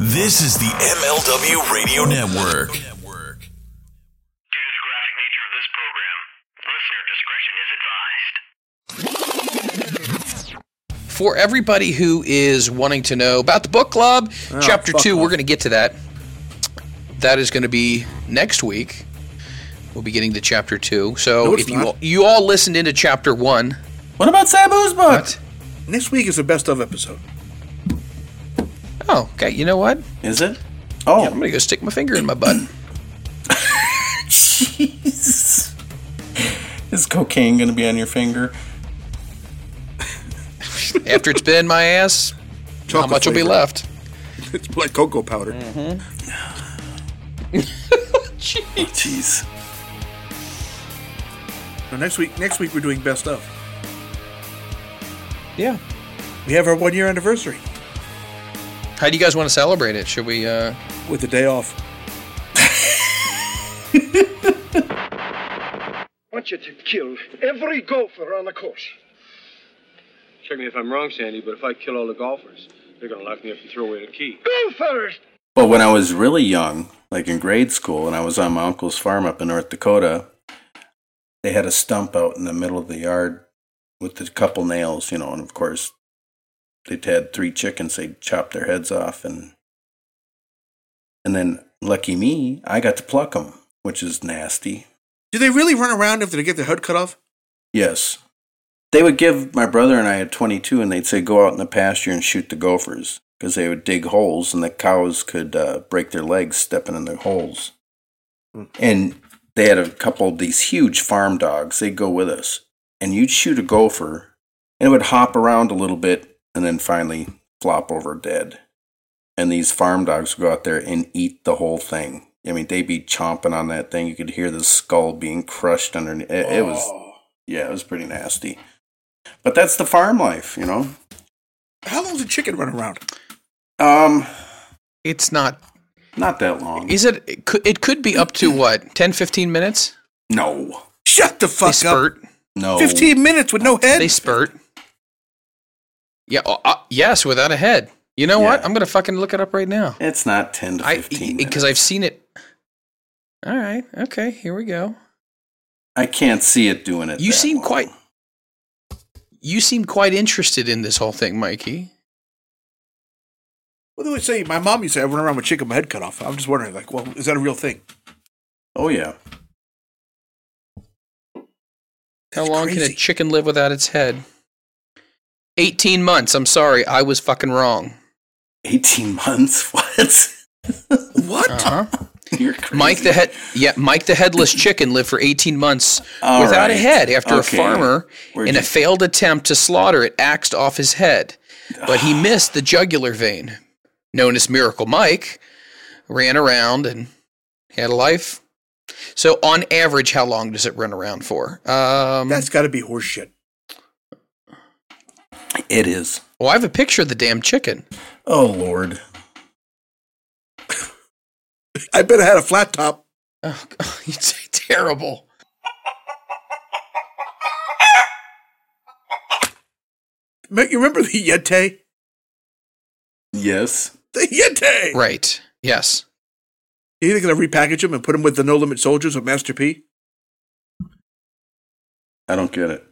This is the MLW Radio Network. Due to the graphic nature of this program, listener discretion is advised. For everybody who is wanting to know about the book club, ah, chapter fuck two, we're going to get to that. That is going to be next week. We'll be getting to chapter two. So No, it's if you not. all, you all listened into chapter one, What about Sabu's book? Next week is the best of episode. Oh, okay. You know what? Is it? Oh, I'm going to go stick my finger in my butt. jeez. Is cocaine going to be on your finger? After it's been in my ass, how Chocolate much will be left? It's like cocoa powder. Mm-hmm. Jeez. Now, next week, next week we're doing best of. Yeah. We have our one year anniversary How do you guys want to celebrate it? Should we? uh with the day off. I want you to kill every golfer on the course. Check me if I'm wrong, Sandy, but if I kill all the golfers, they're gonna lock me up and throw away the key. Golfers! Well, when I was really young, like in grade school, and I was on my uncle's farm up in North Dakota, they had a stump out in the middle of the yard with a couple nails, you know, and of course, they'd had three chickens. They'd chop their heads off, and and then lucky me, I got to pluck them, which is nasty. Do they really run around after they get their head cut off? Yes. They would give my brother and I a 22, and they'd say, go out in the pasture and shoot the gophers because they would dig holes and the cows could uh, break their legs stepping in the holes. And they had a couple of these huge farm dogs. They'd go with us, and you'd shoot a gopher, and it would hop around a little bit and then finally flop over dead. And these farm dogs would go out there and eat the whole thing. I mean, they'd be chomping on that thing. You could hear the skull being crushed underneath. It, it was yeah, it was pretty nasty. But that's the farm life, you know. How long does a chicken run around? Um, It's not. not that long. Is it? It could, it could be up to what? 10, 15 minutes. No, Shut the They fuck up. spurt. no. 15 minutes with no head? They spurt. Yeah. Uh, uh, yes, without a head. You know what? I'm gonna fucking look it up right now. It's not ten to I fifteen. because I've seen it. All right. Okay. Here we go. I can't see it doing it. You that seem long. quite. You seem quite interested in this whole thing, Mikey. What do I say? My mom used to say I run around with chicken with my head cut off. I'm just wondering, like, well, is that a real thing? Oh yeah. How That's long can a chicken live without its head? 18 months. I'm sorry. I was fucking wrong. Eighteen months. What? What? Uh-huh. Mike the head yeah, Mike the headless chicken lived for 18 months All without a head after Okay. a farmer Where'd in a failed attempt to slaughter it axed off his head. But he missed the jugular vein. Known as Miracle Mike, ran around and had a life. So on average how long does it run around for? Um That's got to be horse shit. It is. well, I have a picture of the damn chicken. Oh Lord. I bet I had a flat top. Oh, it's terrible. You remember the Yeti? Yes. The Yeti! Right. Yes. You think they're going to repackage them and put them with the No Limit Soldiers with Master P? I don't get it.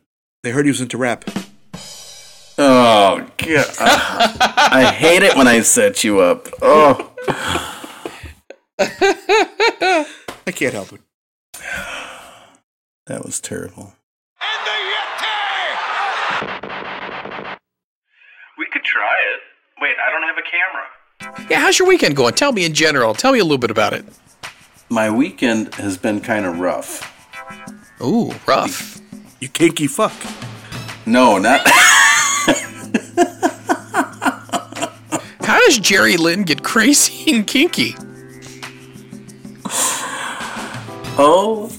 They heard he was into rap. Oh god. I hate it when I set you up. Oh. I can't help it. That was terrible. We could try it. Wait, I don't have a camera. Yeah, how's your weekend going? Tell me in general. Tell me a little bit about it. My weekend has been kind of rough. Ooh, rough. You kinky fuck. No, not. How does Jerry Lynn get crazy and kinky? Oh,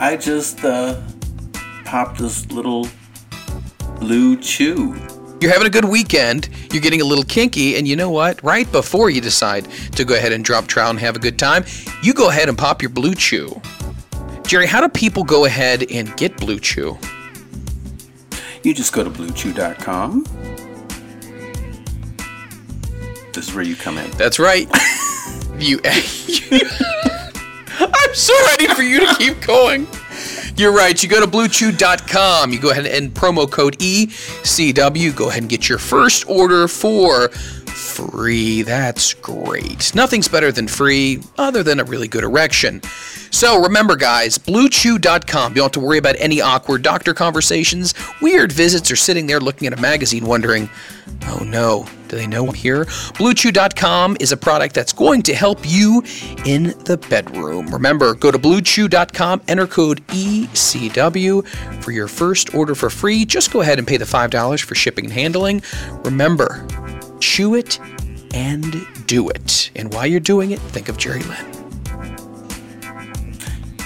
I just uh, popped this little blue chew. You're having a good weekend, you're getting a little kinky, and you know what? Right before you decide to go ahead and drop trout and have a good time, you go ahead and pop your blue chew. Jerry, how do people go ahead and get blue chew? You just go to bluechew.com. This is where you come in. That's right. you. I'm so ready for you to keep going. You're right. You go to bluechew.com. You go ahead and promo code ECW. Go ahead and get your first order for free. That's great. Nothing's better than free, other than a really good erection. So remember, guys, bluechew.com. You don't have to worry about any awkward doctor conversations, weird visits, or sitting there looking at a magazine wondering, oh no, do they know I'm here? BlueChew.com is a product that's going to help you in the bedroom. Remember, go to BlueChew.com, enter code ECW for your first order for free. Just go ahead and pay the $5 for shipping and handling. Remember, chew it and do it. And while you're doing it, think of Jerry Lynn.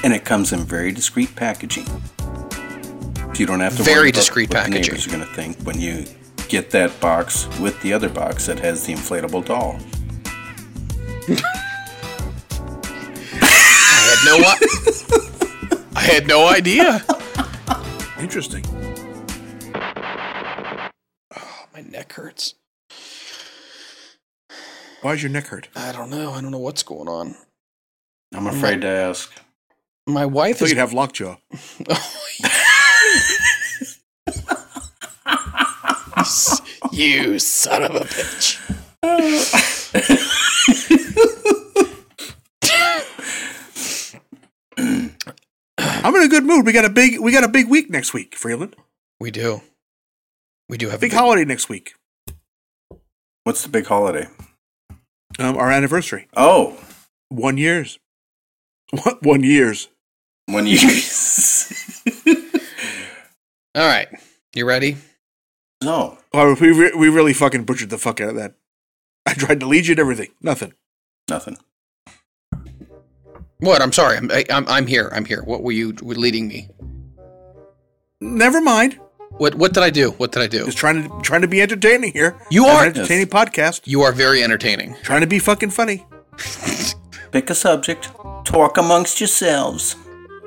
And it comes in very discreet packaging. So you don't have to Very worry about discreet what packaging. The neighbors are going to think when you get that box with the other box that has the inflatable doll. I had no I, I had no idea. Interesting. Oh, my neck hurts. Why does your neck hurt? I don't know. I don't know what's going on. I'm afraid to ask. My wife thought is you'd have lockjaw. you son of a bitch. I'm in a good mood. We got a big we got a big week next week, Freeland. We do. We do have Big a holiday next week. What's the big holiday? Um, our anniversary. Oh, One years. What one years. One years. All right. You ready? no. Oh, we re- we really fucking butchered the fuck out of that. I tried to lead you to everything. Nothing. Nothing. What? I'm sorry. I'm I, I'm I'm here. I'm here. What were you leading me? Never mind. What what did I do? What did I do? Just trying to trying to be entertaining here. You are- an entertaining podcast. You are very entertaining. Trying to be fucking funny. Pick a subject. Talk amongst yourselves.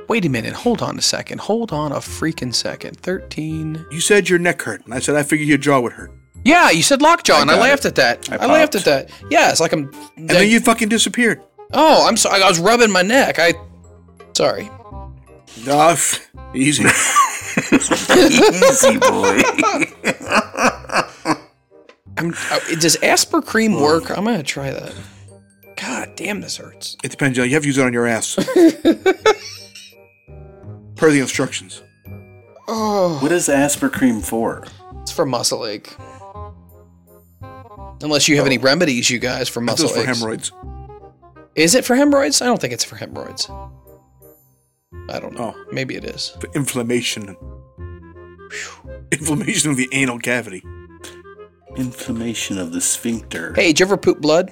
Wait a minute. Hold on a second. Hold on a freaking second. Thirteen. You said your neck hurt, and I said I figured your jaw would hurt, Yeah, you said lockjaw, and I got laughed it. at that. I I, laughed at that. Yeah, it's like I'm. and then you fucking disappeared. Oh, I'm sorry. I was rubbing my neck. I. Sorry. Ah, easy. Easy boy. I'm, uh, does Aspercreme work? I'm gonna try that. God damn, this hurts. it depends. You have to use it on your ass. per the instructions. Oh, what is Aspercreme for? it's for muscle ache. Unless you have any remedies, you guys, for This muscle is for aches. hemorrhoids. Is it for hemorrhoids? I don't think it's for hemorrhoids. I don't know. Oh. Maybe it is. For inflammation. Inflammation of the anal cavity. Inflammation of the sphincter. Hey, did you ever poop blood?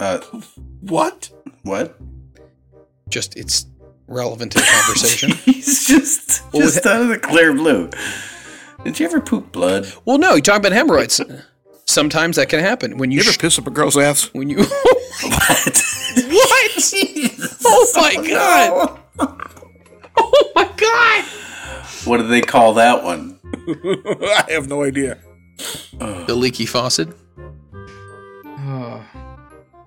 Uh, What? what? Just it's relevant to the conversation. He's just Well, just out of the clear blue. Did you ever poop blood? well, no, you're talking about hemorrhoids. Sometimes that can happen when you. You ever sh- piss up a girl's ass? when you. What? what? Jesus. Oh my god! Oh my god! What do they call that one? I have no idea. The leaky faucet.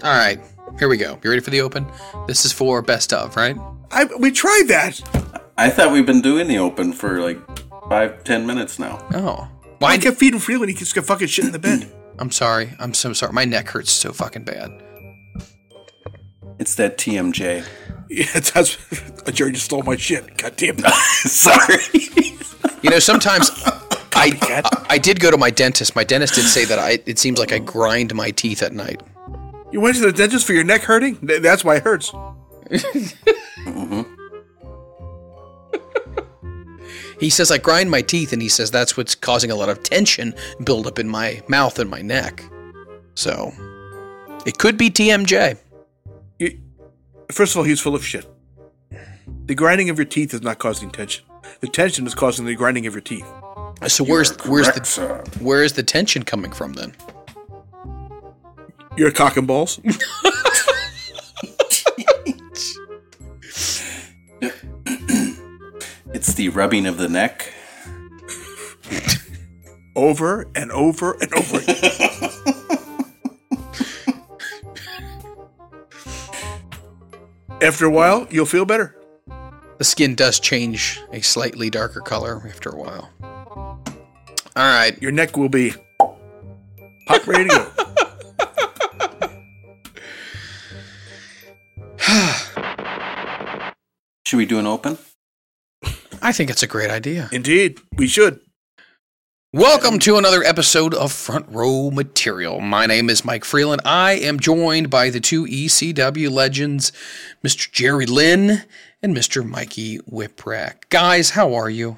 All right, here we go. You ready for the open? This is for best of, right? I we tried that. I thought we've been doing the open for like five, ten minutes now. Oh, why? I why? kept feeding Freeland. He just got fucking shit in the bed. I'm sorry. I'm so sorry. My neck hurts so fucking bad. It's that TMJ. yeah, that's Jerry just stole my shit. God damn it. Sorry. You know, sometimes I, I I did go to my dentist. My dentist did say that I it seems like I grind my teeth at night. You went to the dentist for your neck hurting? Th- That's why it hurts. He says I grind my teeth, and he says that's what's causing a lot of tension build up in my mouth and my neck. So it could be TMJ. You, first of all, he's full of shit. The grinding of your teeth is not causing tension. The tension is causing the grinding of your teeth. So where's where's Correct, the sir. where's the tension coming from then? Your cock and balls. It's the rubbing of the neck. over and over and over again. After a while, you'll feel better. The skin does change a slightly darker color after a while. All right. Your neck will be hot ready to go. Should we do an open? I think it's a great idea. Indeed, we should. Welcome to another episode of Front Row Material. My name is Mike Freeland. I am joined by the two ECW legends, Mr. Jerry Lynn and Mr. Mikey Whipwreck. Guys, how are you?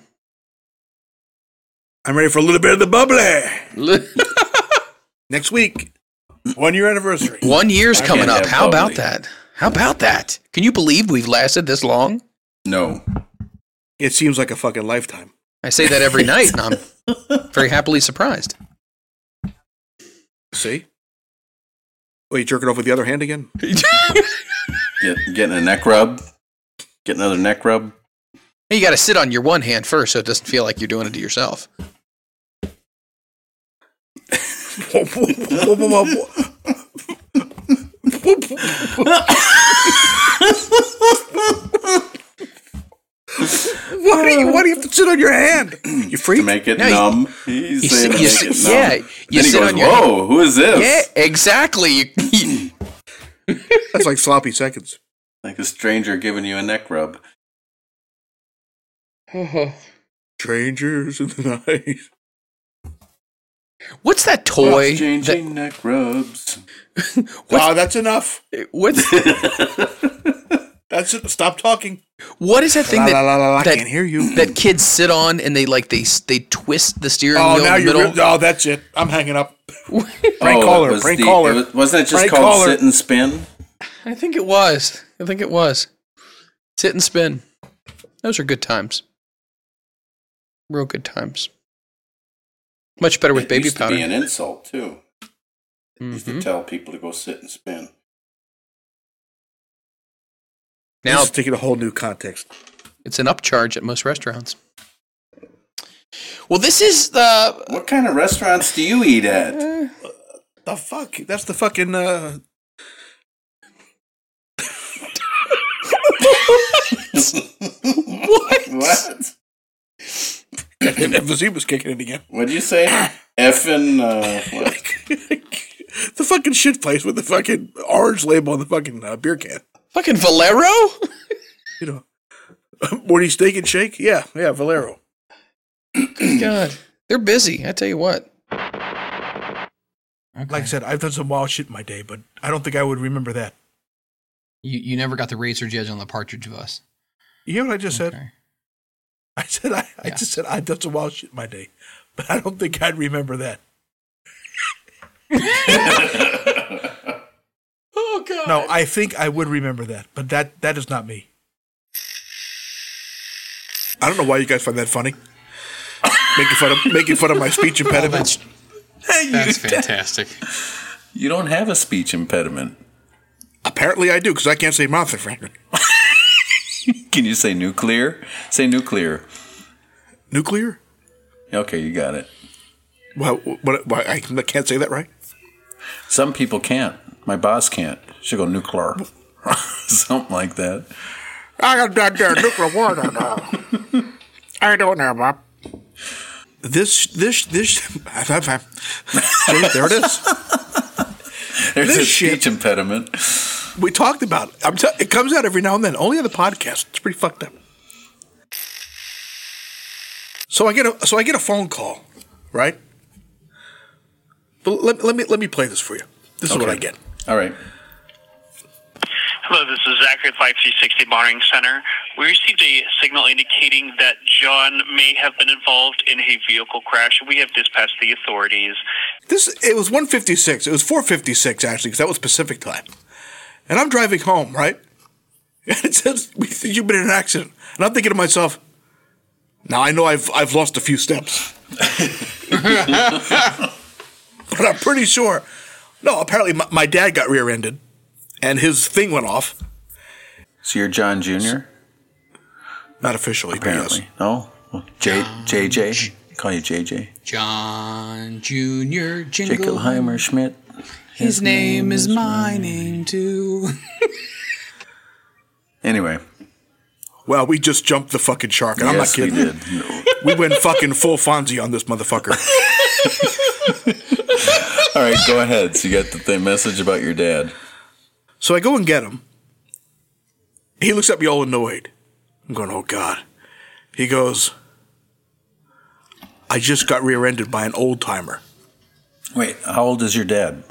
I'm ready for a little bit of the bubbly. Next week, one year anniversary. One year's coming up. have How about that? How about that? Can you believe we've lasted this long? No. It seems like a fucking lifetime. I say that every night, and I'm very happily surprised. See? Wait, you jerking off with the other hand again? Get getting a neck rub. Get another neck rub. You got to sit on your one hand first, so it doesn't feel like you're doing it to yourself. Why, do you, why do you have to sit on your hand? You To freak? make it No, you- numb. He's you saying sit- to you make sit- it numb. yeah, you then he sit goes, on your- Whoa, who is this? Yeah, exactly. That's like sloppy seconds. Like a stranger giving you a neck rub. Strangers in the night. What's that toy? Changing neck rubs. Wow, ah, that's enough. What's That's it. Stop talking. what is that thing La, that la, la, la, I that- can't hear you. that kids sit on and they like they they twist the steering Oh, wheel now in the you're. middle? Re- oh, that's it. I'm hanging up. Prank oh, caller. it was Prank the- caller. it was- wasn't it just Prank called caller. sit and spin? I think it was. I think it was. Sit and spin. Those are good times. Real good times. Much better with it baby used powder. to be an insult too. Used to Mhm. tell people to go sit and spin. Now this is taking a whole new context. it's an upcharge at most restaurants. Well, this is the What kind of restaurants do you eat at? The fuck? That's the fucking. Uh... what? What? Emphysema's kicking in again. What'd you say? Effing uh, what? the fucking shit place with the fucking orange label on the fucking uh, beer can. Fucking Valero? You know, morning steak and shake. Yeah, yeah, Valero. God, they're busy. I tell you what. Like I said, I've done some wild shit in my day, but I don't think I would remember that. You you never got the razor's judge on the partridge of us. You hear what I just said? I said I, I just said I've done some wild shit in my day, but I don't think I'd remember that. Oh God. No, I think I would remember that, but that that is not me. I don't know why you guys find that funny. making fun of making fun of my speech impediment. That's fantastic. You don't have a speech impediment. Apparently, I do because I can't say Martha Franklin. Can you say nuclear? Say nuclear. Nuclear? Okay, you got it. Well, what, why, I can't say that right? Some people can't. My boss can't. She'll go nuclear. Something like that. I got that there nuclear war down there. How you doing there, Bob? This, this, this. See, there it is. There's This a shit- speech impediment. We talked about it. I'm t- it comes out every now and then, only on the podcast. It's pretty fucked up. So I get a so I get a phone call, right? But let, let me let me play this for you. This is what I get. All right. Hello, this is Zachary at 5360 Monitoring Center. We received a signal indicating that John may have been involved in a vehicle crash. We have dispatched the authorities. This it was 156. It was 456 actually, because that was Pacific time. And I'm driving home, right? And it says you've been in an accident, and I'm thinking to myself, now I know I've I've lost a few steps, but I'm pretty sure. No, apparently my, my dad got rear-ended, and his thing went off. So you're John Jr. Not officially, but Apparently, yes. no. Well, J JJ. Call you JJ. John Junior Jingle. Jickelheimer Schmidt. His name is my name too. Anyway, Well, we just jumped the fucking shark, and I'm not yes, we kidding. did. No. We went fucking full Fonzie on this motherfucker. All right, go ahead. So you got the th- message about your dad. So I go and get him. He looks at me all annoyed. I'm going, oh God. He goes, I just got rear ended by an old timer. Wait, how old is your dad?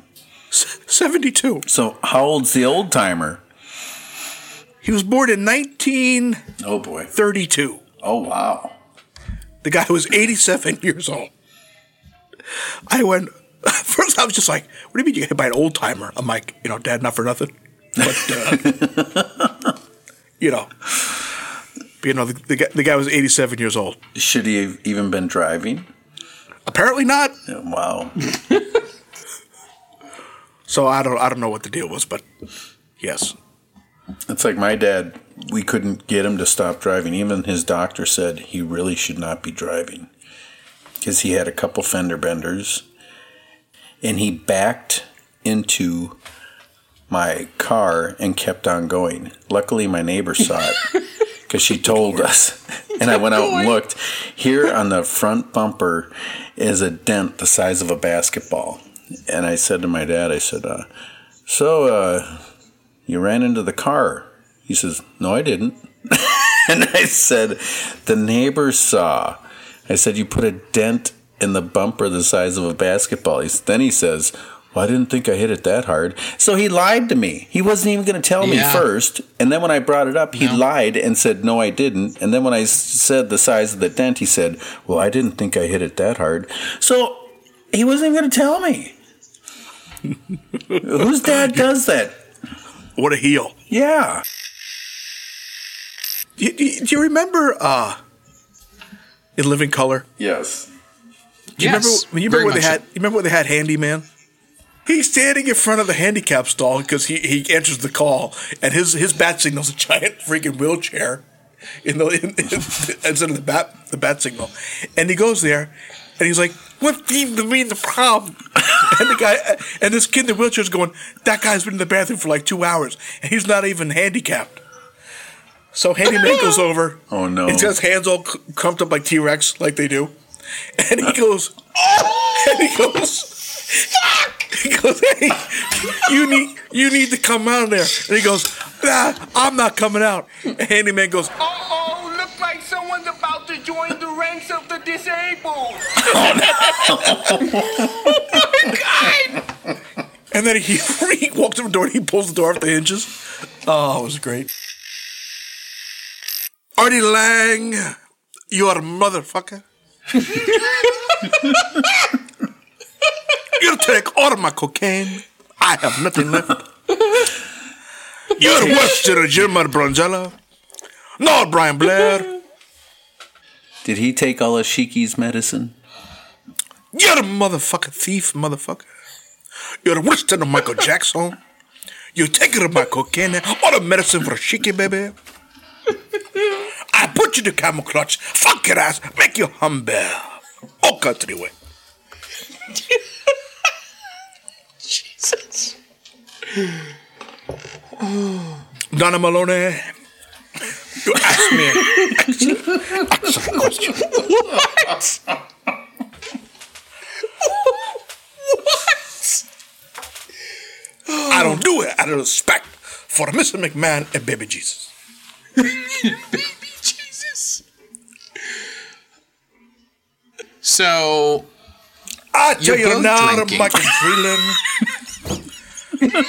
72. So how old's the old timer? He was born in 1932. Oh boy. 32. Oh wow. The guy was 87 years old. I went, first I was just like, what do you mean you get hit by an old timer? I'm like, you know, dad, not for nothing. But, uh, you know, you know, the, the, guy, the guy was 87 years old. Should he have even been driving? Apparently not. Wow. So I don't, I don't know what the deal was, but yes. It's like my dad, we couldn't get him to stop driving. Even his doctor said he really should not be driving because he had a couple fender benders and he backed into my car and kept on going. Luckily, my neighbor saw it because she told us. And I went out and looked. Here on the front bumper is a dent the size of a basketball. And I said to my dad, I said, uh, So, uh, you ran into the car. He says, No, I didn't. and I said, The neighbor saw. I said, You put a dent in the bumper the size of a basketball. He, then he says, Well, I didn't think I hit it that hard. So he lied to me. He wasn't even going to tell me Yeah. first. And then when I brought it up, he lied and said, No, I didn't. And then when I said the size of the dent, he said, Well, I didn't think I hit it that hard. So he wasn't even going to tell me. Whose dad does that? What a heel. Yeah. Do you, do you- do you remember uh, in Living Color? Yes. Do you Yes, remember? You remember where they had? You remember where they had handyman? He's standing in front of the handicap stall because he, he answers the call, and his his bat signal's a giant freaking wheelchair in the in, in, instead of the bat the bat signal, and he goes there, and he's like, "What seems to be the problem?" and the guy and this kid in the wheelchair's going, "That guy's been in the bathroom for like two hours, and he's not even handicapped." So handyman goes over. Oh, no. He's got his hands all c- crumped up like T Rex, like they do, and he goes, oh! and he goes. He goes, hey, you need you need to come out of there. And he goes, nah, I'm not coming out. And handyman goes, Oh, look like someone's about to join the ranks of the disabled. Oh, oh my god! And then he, he walks to the door and he pulls the door off the hinges. Oh, it was great. Artie Lange, you are a motherfucker. you take all of my cocaine. I have nothing left. You're worse than Gilmar Bronzella. No, Brian Blair. Did he take all of Shiki's medicine? You're a motherfucking thief, motherfucker. You're worse than a Michael Jackson. You taking my cocaine, all the medicine for a shiki, baby. You to camel clutch, fuck your ass, make you humble. All country way. Jesus. Donna Malone, you asked me an excellent, excellent question. What? I don't do it out of respect for Mr. McMahon and Baby Jesus. So, I tell You're you now, drinking. Michael Freeland.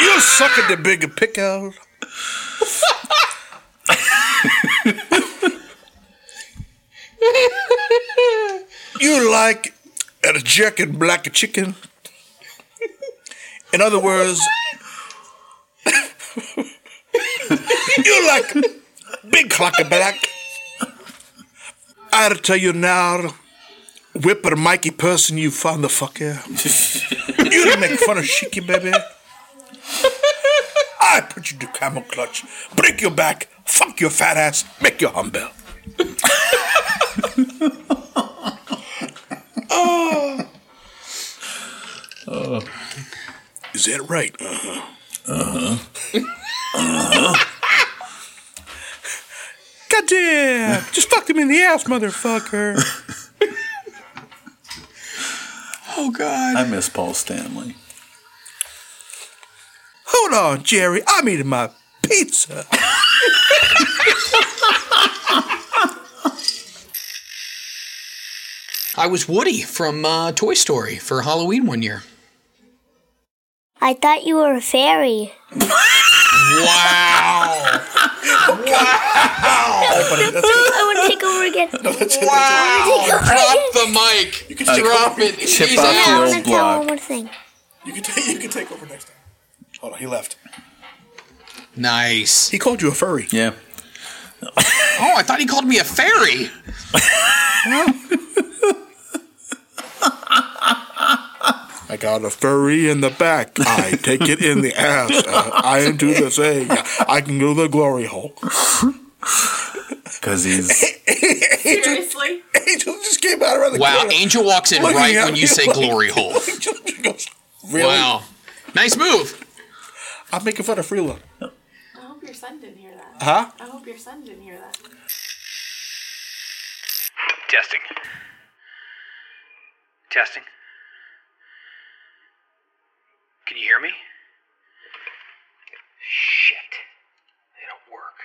you suck at the bigger pickle. you like a jerking black chicken. In other words, you like big clock of black. I'll tell you now, Whipper Mikey person, you found the fucker. you didn't make fun of Shiki, baby. I put you to camel clutch, break your back, fuck your fat ass, make your humble. oh. Is that right? Uh huh. Uh huh. Goddamn! Just fucked him in the ass, motherfucker. Oh God. I miss Paul Stanley. Hold on, Jerry. I'm eating my pizza. I was Woody from uh, Toy Story for Halloween one year. I thought you were a fairy. Wow. I want to take over again. wow. Drop the mic. You can take Drop over. it. Chip He's off the out. want to old tell block. one more thing. You can take. You can take over next time. Hold on. He left. Nice. He called you a furry. Yeah. Oh, I thought he called me a fairy. I got a furry in the back. I take it in the ass. Uh, I am to the same. I can do the glory hole. Because he's. Seriously? Angel just came out around the Wow. corner. Angel walks in looking right when you say like- glory hole. Angel goes, really? Wow. Nice move. I'm making fun of Freeland. I hope your son didn't hear that. Huh? I hope your son didn't hear that. Testing. Testing. Can you hear me? Shit. They don't work.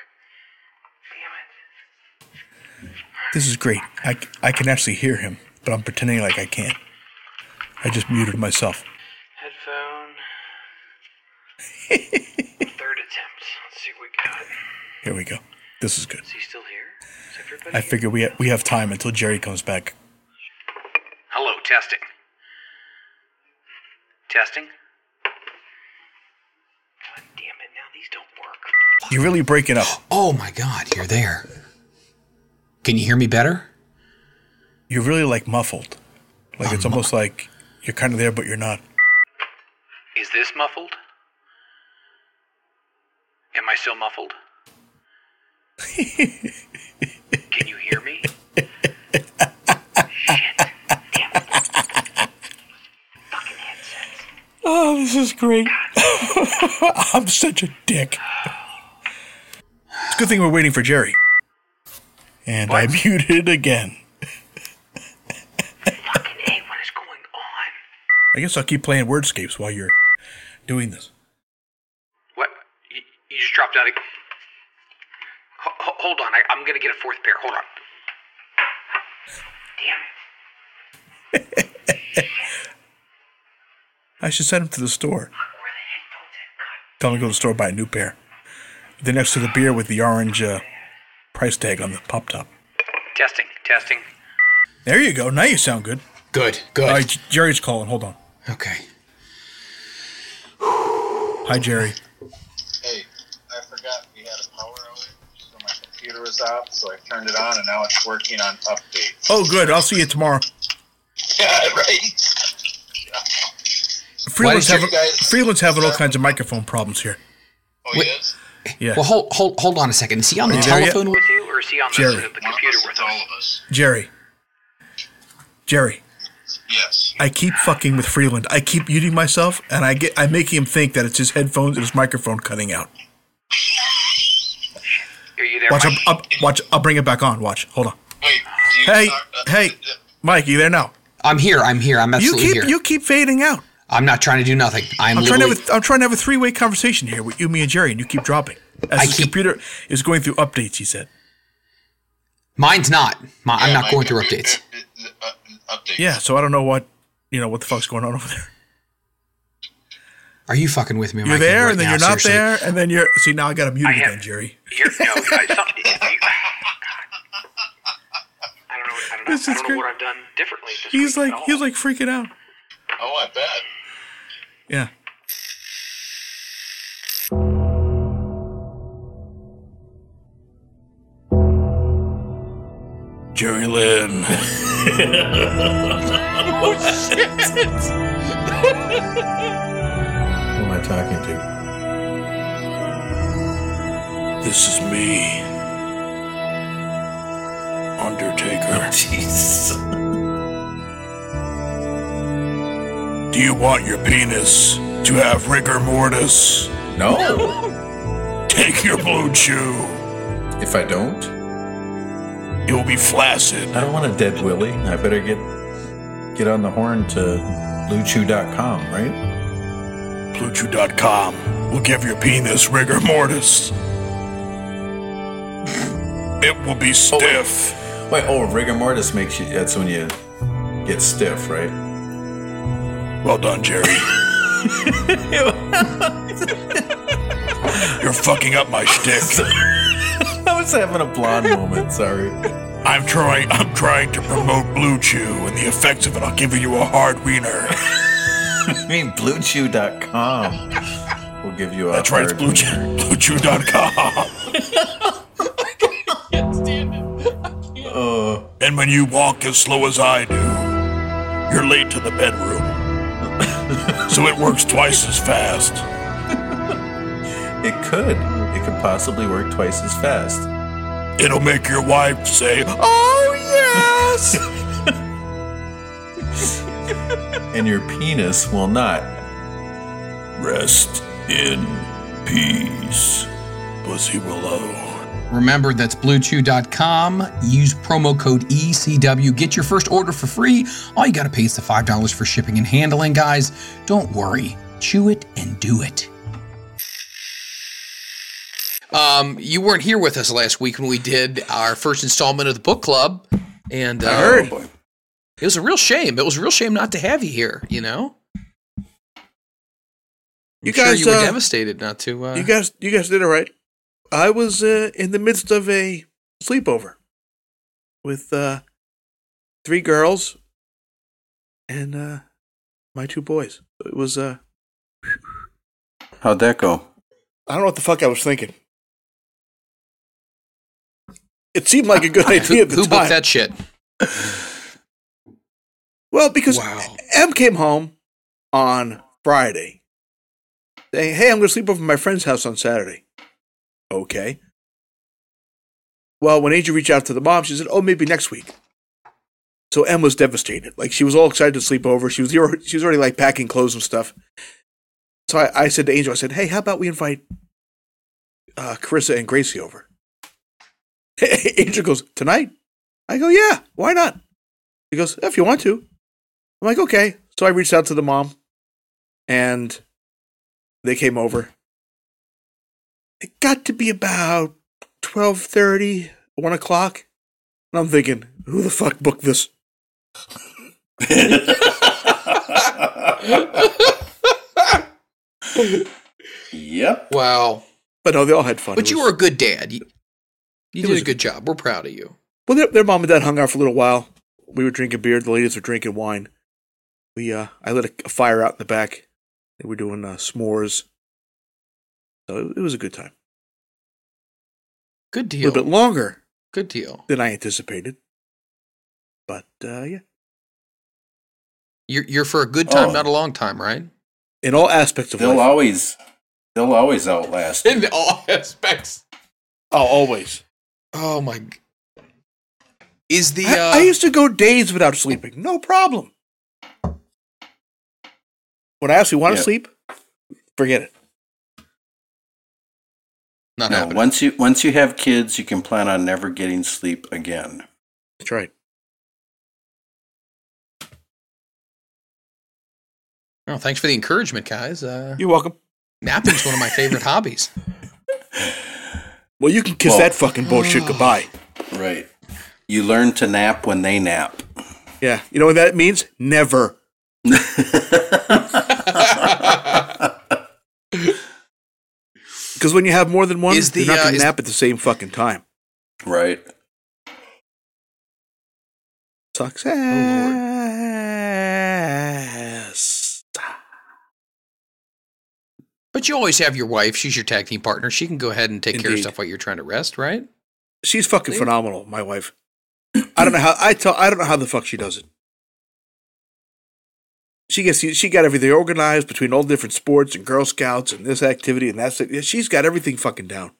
Damn it. This is great. I, I can actually hear him, but I'm pretending like I can't. I just muted myself. Headphone. Third attempt. Let's see what we got. Here we go. This is good. Is he still here? Is everybody I here? figure we ha- we have time until Jerry comes back. Hello, testing. Testing. You're really breaking up. Oh my god, you're there. Can you hear me better? You're really like muffled. Like it's almost like you're kind of there, but you're not. Is this muffled? Am I still muffled? Can you hear me? Shit. Damn it. Fucking headsets. Oh, this is great. I'm such a dick. It's a good thing we're waiting for Jerry. And I muted again. Fucking hey, what is going on? I guess I'll keep playing Wordscapes while you're doing this. What? You, you just dropped out. Of... Ho- hold on, I, I'm gonna get a fourth pair. Hold on. Damn it. I should send him to the store. Where the headphones at? God Tell him to go to the store buy a new pair. They're next to the beer with the orange uh, price tag on the pop top. Testing, testing. There you go. Now you sound good. Good, good. All right, Jerry's calling. Hold on. Okay. Hi, Jerry. Hey, I forgot we had a power outage, so my computer was out, so I turned it on, and now it's working on updates. Oh, good. I'll see you tomorrow. Yeah, right. Freeland's having, guys- Freeland's having all kinds of microphone problems here. Oh, he is. Yeah. Well, hold, hold, hold on a second. Is he on the you there yet? telephone with you, or is he on the, Jerry. the, the computer with all of us. Jerry. Jerry. Yes. I keep fucking with Freeland. I keep muting myself, and I get I'm making him think that it's his headphones and his microphone cutting out. Are you there, Watch, Mike? I'll, I'll, watch. I'll bring it back on. Watch. Hold on. Wait. Hey, start- uh, hey, uh, Mike, you there now? I'm here. I'm here. I'm You absolutely keep here. you keep fading out. I'm not trying to do nothing. I'm, I'm trying to literally. have a, I'm trying to have a three way conversation here with you, me, and Jerry, and you keep dropping. As I his keep- computer is going through updates, he said. Mine's not. My, I'm not my going through computer- updates. uh, uh, updates. Yeah, so I don't know what you know what the fuck's going on over there. Are you fucking with me? You're there, right and then now, you're not seriously? there, and then you're see now I got to mute I again, Jerry. You're, no, I, some, you, I don't know. I don't know. I don't know, This I is don't know great. what I've done differently. He's like he's like freaking out. Oh, I bet. Yeah. Jerry Lynn. oh, shit. Who am I talking to? This is me. Undertaker. Oh, Jeez. Do you want your penis to have rigor mortis? No. Take your blue chew. If I don't, It will be flaccid. I don't want a dead Willie. I better get get on the horn to bluechew.com, right? Bluechew.com will give your penis rigor mortis. It will be oh, stiff. Wait, oh, rigor mortis makes you. That's when you get stiff, right? Well done, Jerry. You're fucking up my shtick. I was having a blonde moment. Sorry. I'm trying. I'm trying to promote Blue Chew and the effects of it. I'll give you a hard wiener. I mean, bluechew.com will give you a. That's right. It's Blue Chew. BlueChew.com. Uh, And when you walk as slow as I do, you're late to the bedroom. so it works twice as fast. it could. It could possibly work twice as fast. It'll make your wife say, "Oh yes." and your penis will not. Rest in peace, Pussy Willow. Remember, that's bluechew.com. Use promo code ECW. Get your first order for free. All you got to pay is the $5 for shipping and handling, guys. Don't worry. Chew it and do it. Um, you weren't here with us last week when we did our first installment of the book club, and uh, I heard. it was a real shame. It was a real shame not to have you here. You know, You I'm sure guys, you were uh, devastated not to. Uh, You guys, you guys did it right. I was uh, in the midst of a sleepover with uh, three girls and uh, my two boys. It was. Uh, How'd that go? I don't know what the fuck I was thinking. It seemed like a good idea at the who time. booked that shit? Well, because Wow. Em came home on Friday saying, Hey, I'm going to sleep over at my friend's house on Saturday. Okay. Well, when Angel reached out to the mom, she said, Oh, maybe next week. So M was devastated. Like she was all excited to sleep over. She was she was already like packing clothes and stuff. So I, I said to Angel, I said, Hey, how about we invite uh, Carissa and Gracie over? Angel goes, Tonight? I go, Yeah, why not? He goes, If you want to. I'm like, okay. So I reached out to the mom and they came over. It got to be about 12.30, 1 o'clock. And I'm thinking, who the fuck booked this? Yep. Wow. But no, they all had fun. But It you was- were a good dad. You, you It did was- a good job. We're proud of you. Well, their, their mom and dad hung out for a little while. We were drinking beer. The ladies were drinking wine. We, uh, I lit a, a fire out in the back. They were doing uh, s'mores. So it, it was a good time. Good deal. A little bit longer Good deal. than I anticipated. But uh, yeah, You're you're for a good time, Oh. not a long time, right? in all aspects of They'll life. always, they'll always outlast. you. In all aspects. oh, always. Oh my. g- Is the I, uh, I used to go days without sleeping, no problem. When I actually want to Yeah. sleep, forget it. not No, happening? once you once you have kids, you can plan on never getting sleep again. That's right. Oh, thanks for the encouragement, guys. Uh, You're welcome. napping's one of my favorite hobbies. Well, you can kiss Well- that fucking bullshit goodbye. Right. You learn to nap when they nap. Yeah, you know what that means? Never. Because when you have more than one, Is the, you're not uh, going to is- nap at the same fucking time. right. Success. But you always have your wife. She's your tag team partner. She can go ahead and take care of Indeed. stuff while you're trying to rest, right? She's fucking phenomenal, my wife. I don't know how I tell. I don't know how the fuck she does it. She gets she got everything organized between all different sports and Girl Scouts and this activity and that's it. She's got everything fucking down.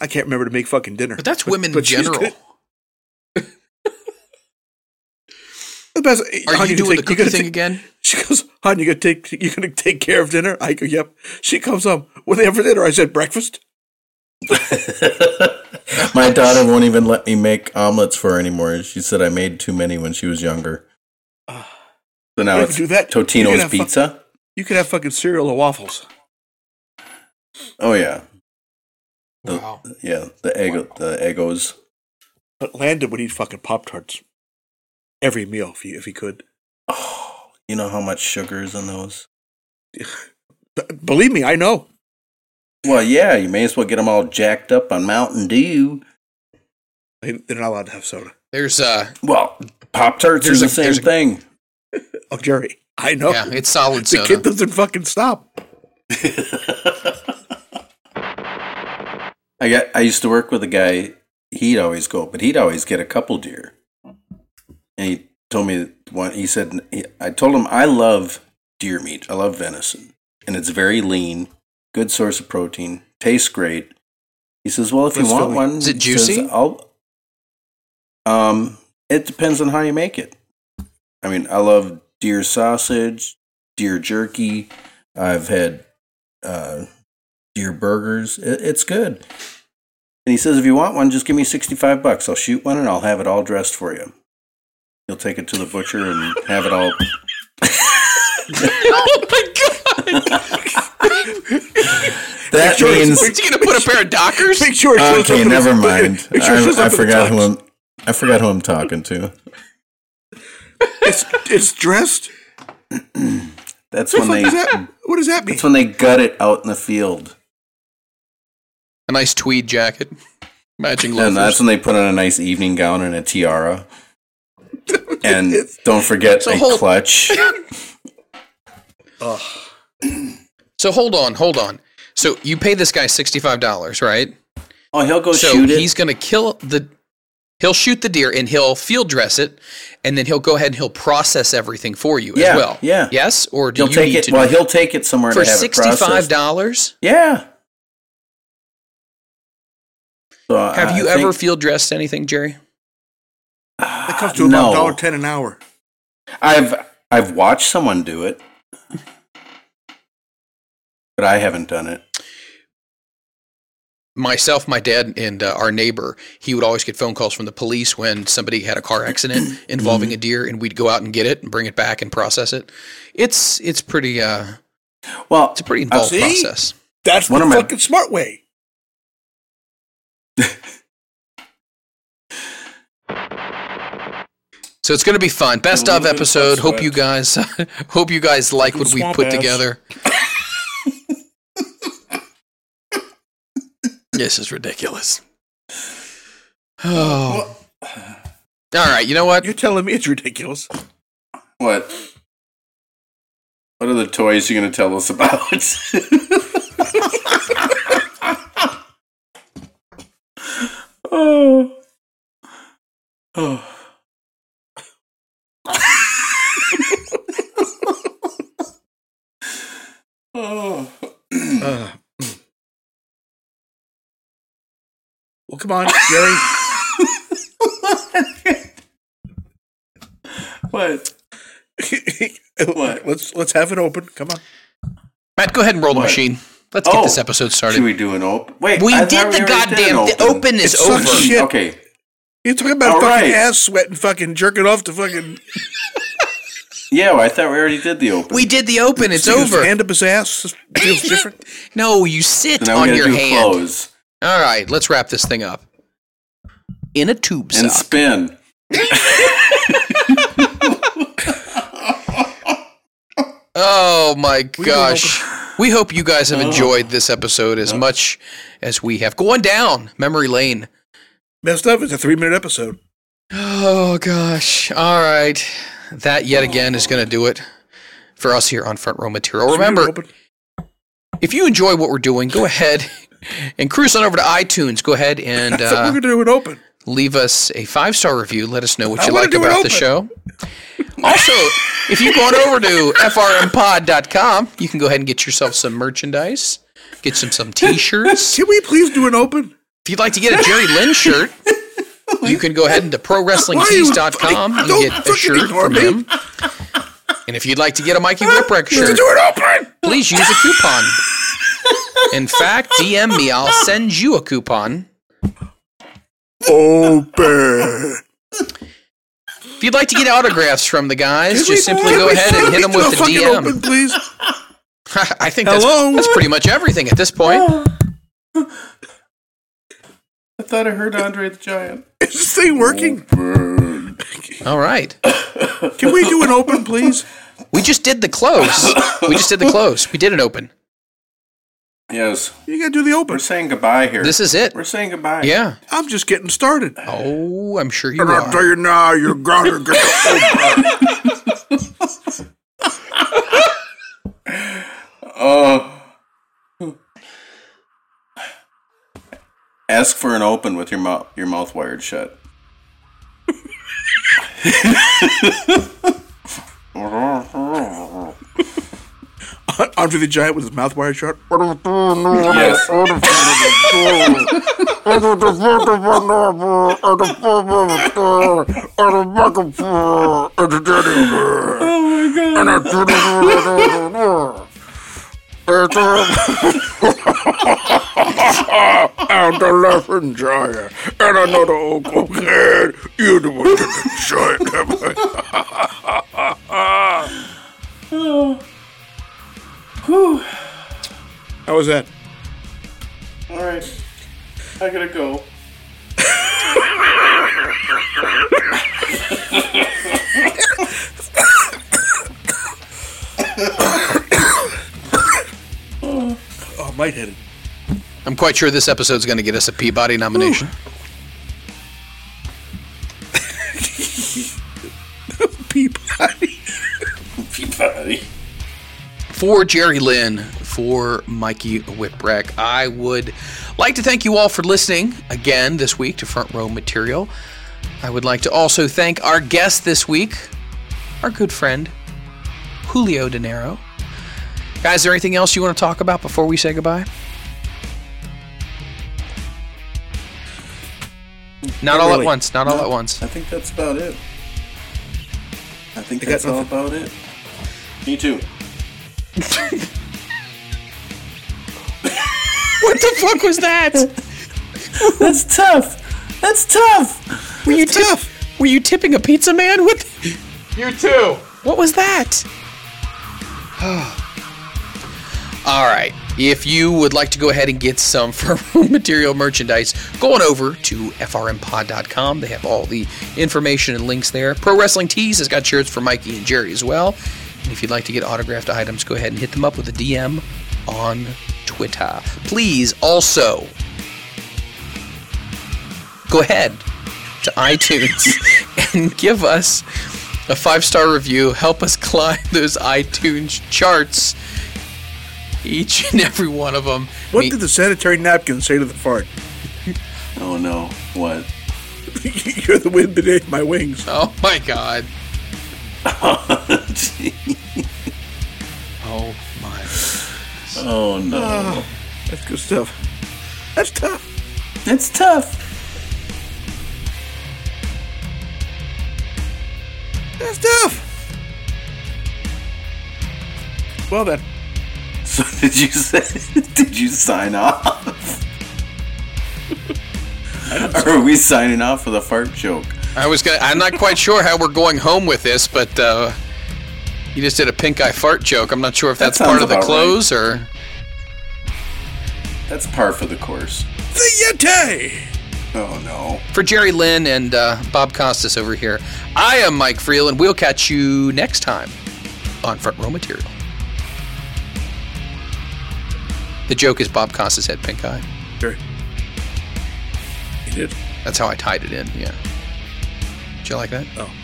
I can't remember to make fucking dinner. But that's women in but she's general. good. The best- Are hon, you gonna doing take- the cookie thing take- again? She goes, "Hon, you gonna take you gonna take care of dinner?" I go, "Yep." She comes home. What do they have for dinner? I said, "Breakfast." My daughter won't even let me make omelets for her anymore. She said I made too many when she was younger. Ah. So now You it's do that. You can Totino's have fu- pizza. You could have fucking cereal or waffles. Oh yeah, the, Wow. yeah. The egg, the Eggos. But Landon would eat fucking Pop Tarts every meal if he if he could. Oh, you know how much sugar is in those? Believe me, I know. Well, yeah. You may as well get them all jacked up on Mountain Dew. They- They're not allowed to have soda. There's uh Well, Pop Tarts are There's the a- same there's a- thing. Oh, Jerry, I know. yeah, it's solid the soda. kid doesn't fucking stop. I got. I used to work with a guy. He'd always go, but he'd always get a couple deer. And he told me one. He said, "I told him I love deer meat. I love venison, and it's very lean, good source of protein, tastes great." He says, "Well, if you want one, Is it says, juicy? I'll." Um, it depends on how you make it. I mean, I love deer sausage, deer jerky. I've had uh, deer burgers. It, it's good. And he says, if you want one, just give me 65 bucks. I'll shoot one and I'll have it all dressed for you. He'll take it to the butcher and have it all. oh my god! That sure it's- means. Is he gonna put a pair of Dockers? Make sure it Okay, never his- mind. Make sure it I, I up in the forgot who. I'm. I forgot who I'm talking to. It's it's dressed. That's What, when they. does that, what does that mean? That's when they gut it out in the field, A nice tweed jacket, matching and that's when they put on a nice evening gown and a tiara. And don't forget So a hold- clutch. So hold on, hold on. So you pay this guy sixty-five dollars, right? Oh, he'll go so shoot it. he's gonna kill the. He'll shoot the deer and he'll field dress it, and then he'll go ahead and he'll process everything for you Yeah, as well. yeah. Yes, or do He'll you take need it. to Well, do he'll take it somewhere for to have it sixty-five processed. dollars? Yeah. So, uh, Have I you think- ever field dressed anything, Jerry? It comes to no. about dollar ten an hour. I've I've watched someone do it, but I haven't done it. myself, my dad, and uh, our neighbor, he would always get phone calls from the police when somebody had a car accident involving Mm-hmm. a deer, and we'd go out and get it and bring it back and process it. It's it's pretty uh, Well, it's a pretty involved see? process. That's One the of my- fucking smart way. So it's going to be fun. Best of little bit of episode. Hope you guys hope you guys like what we put ass. together. this is ridiculous. Oh. All right, you know what? You're telling me it's ridiculous. what? What are the toys you're going to tell us about? Oh. oh. Uh, well, come on, Jerry. What? What? Let's let's have it open. Come on. Matt, go ahead and roll the What? machine. Let's get Oh. this episode started. Should we do an open? Wait, We I did the already goddamn an the open is It sucks over. shit. Okay. You're talking about All fucking right. ass sweat and fucking jerking off to fucking. Yeah, well, I thought we already did the open. We did the open. It's Stick his over. Hand up his ass feels different. No, you sit now on we your gotta do hand. close All right, let's wrap this thing up. In a tube and sock. spin. Oh my gosh. We hope you guys Oh. have enjoyed this episode as much as we have. Going down memory lane. Messed up. It's a three minute episode. Oh gosh. All right. That yet oh. again is going to do it for us here on Front Row Material. Remember, if you enjoy what we're doing, go ahead and cruise on over to iTunes. Go ahead and I thought we uh, were gonna do it open. leave us a five star review. Let us know what you like about the show. Also, if you go on over to frmpod.com, you can go ahead and get yourself some merchandise, get some some t-shirts. Can we please do an open? If you'd like to get a Jerry Lynn shirt, you can go ahead into prowrestlingtees.com and get a shirt from me. him. And if you'd like to get a Mikey Whipwreck shirt, Do it open. please use a coupon. In fact, DM me. I'll send you a coupon. Open. If you'd like to get autographs from the guys, Can we- just simply go ahead and hit them with the DM. Open, please. I think that's, that's pretty much everything at this point. I thought I heard Andre the Giant. Is this thing working? All right. Can we do an open, please? We just did the close. We just did the close. We did an open. Yes. You gotta do the open. We're saying goodbye here. This is it. We're saying goodbye. Yeah. I'm just getting started. Oh, I'm sure you And I'll tell are. you now, you're gonna get Oh. Ask for an open with your mouth your mouth wired shut. Andre the Giant with his mouth wired shut. Yes. and the laughing giant, and another old cocaine. You the one that giant. How was that? All right. I gotta go. Oh, lightheaded. I'm quite sure this episode's going to get us a Peabody nomination. Peabody. Peabody. For Jerry Lynn, for Mikey Whipwreck, I would like to thank you all for listening again this week to Front Row Material. I would like to also thank our guest this week, our good friend, Julio Dinero. Guys, is there anything else you want to talk about before we say goodbye? Not, all really. at once. Not all at once. I think that's about it. I think I that's all about it. Me too. What the fuck was that? That's tough. That's tough. Were you tip- Were you tipping a pizza man with? You too. What was that? All right. If you would like to go ahead and get some for material merchandise, go on over to frmpod.com. They have all the information and links there. Pro Wrestling Tees has got shirts for Mikey and Jerry as well. And if you'd like to get autographed items, go ahead and hit them up with a DM on Twitter. Please also go ahead to iTunes and give us a five star review. Help us climb those iTunes charts. Each and every one of them. What did the sanitary napkin say to the fart? Oh no. What? You're the wind beneath my wings. Oh my god. Oh my. Oh no. Ah, that's good stuff. That's tough. That's tough. That's tough. Well then. So did you say? Did you sign off? or are we signing off with a fart joke? I was gonna. I'm not quite sure how we're going home with this, but uh, you just did a pink eye fart joke. I'm not sure if That that's part of the about close or. That's par for the course. The Yeti. Oh no. For Jerry Lynn and uh, Bob Costas over here, I am Mike Freel, and we'll catch you next time on Front Row Material. The joke is Bob Costas had pink eye. Sure. He did. That's how I tied it in. Yeah. Did you like that? Oh, okay.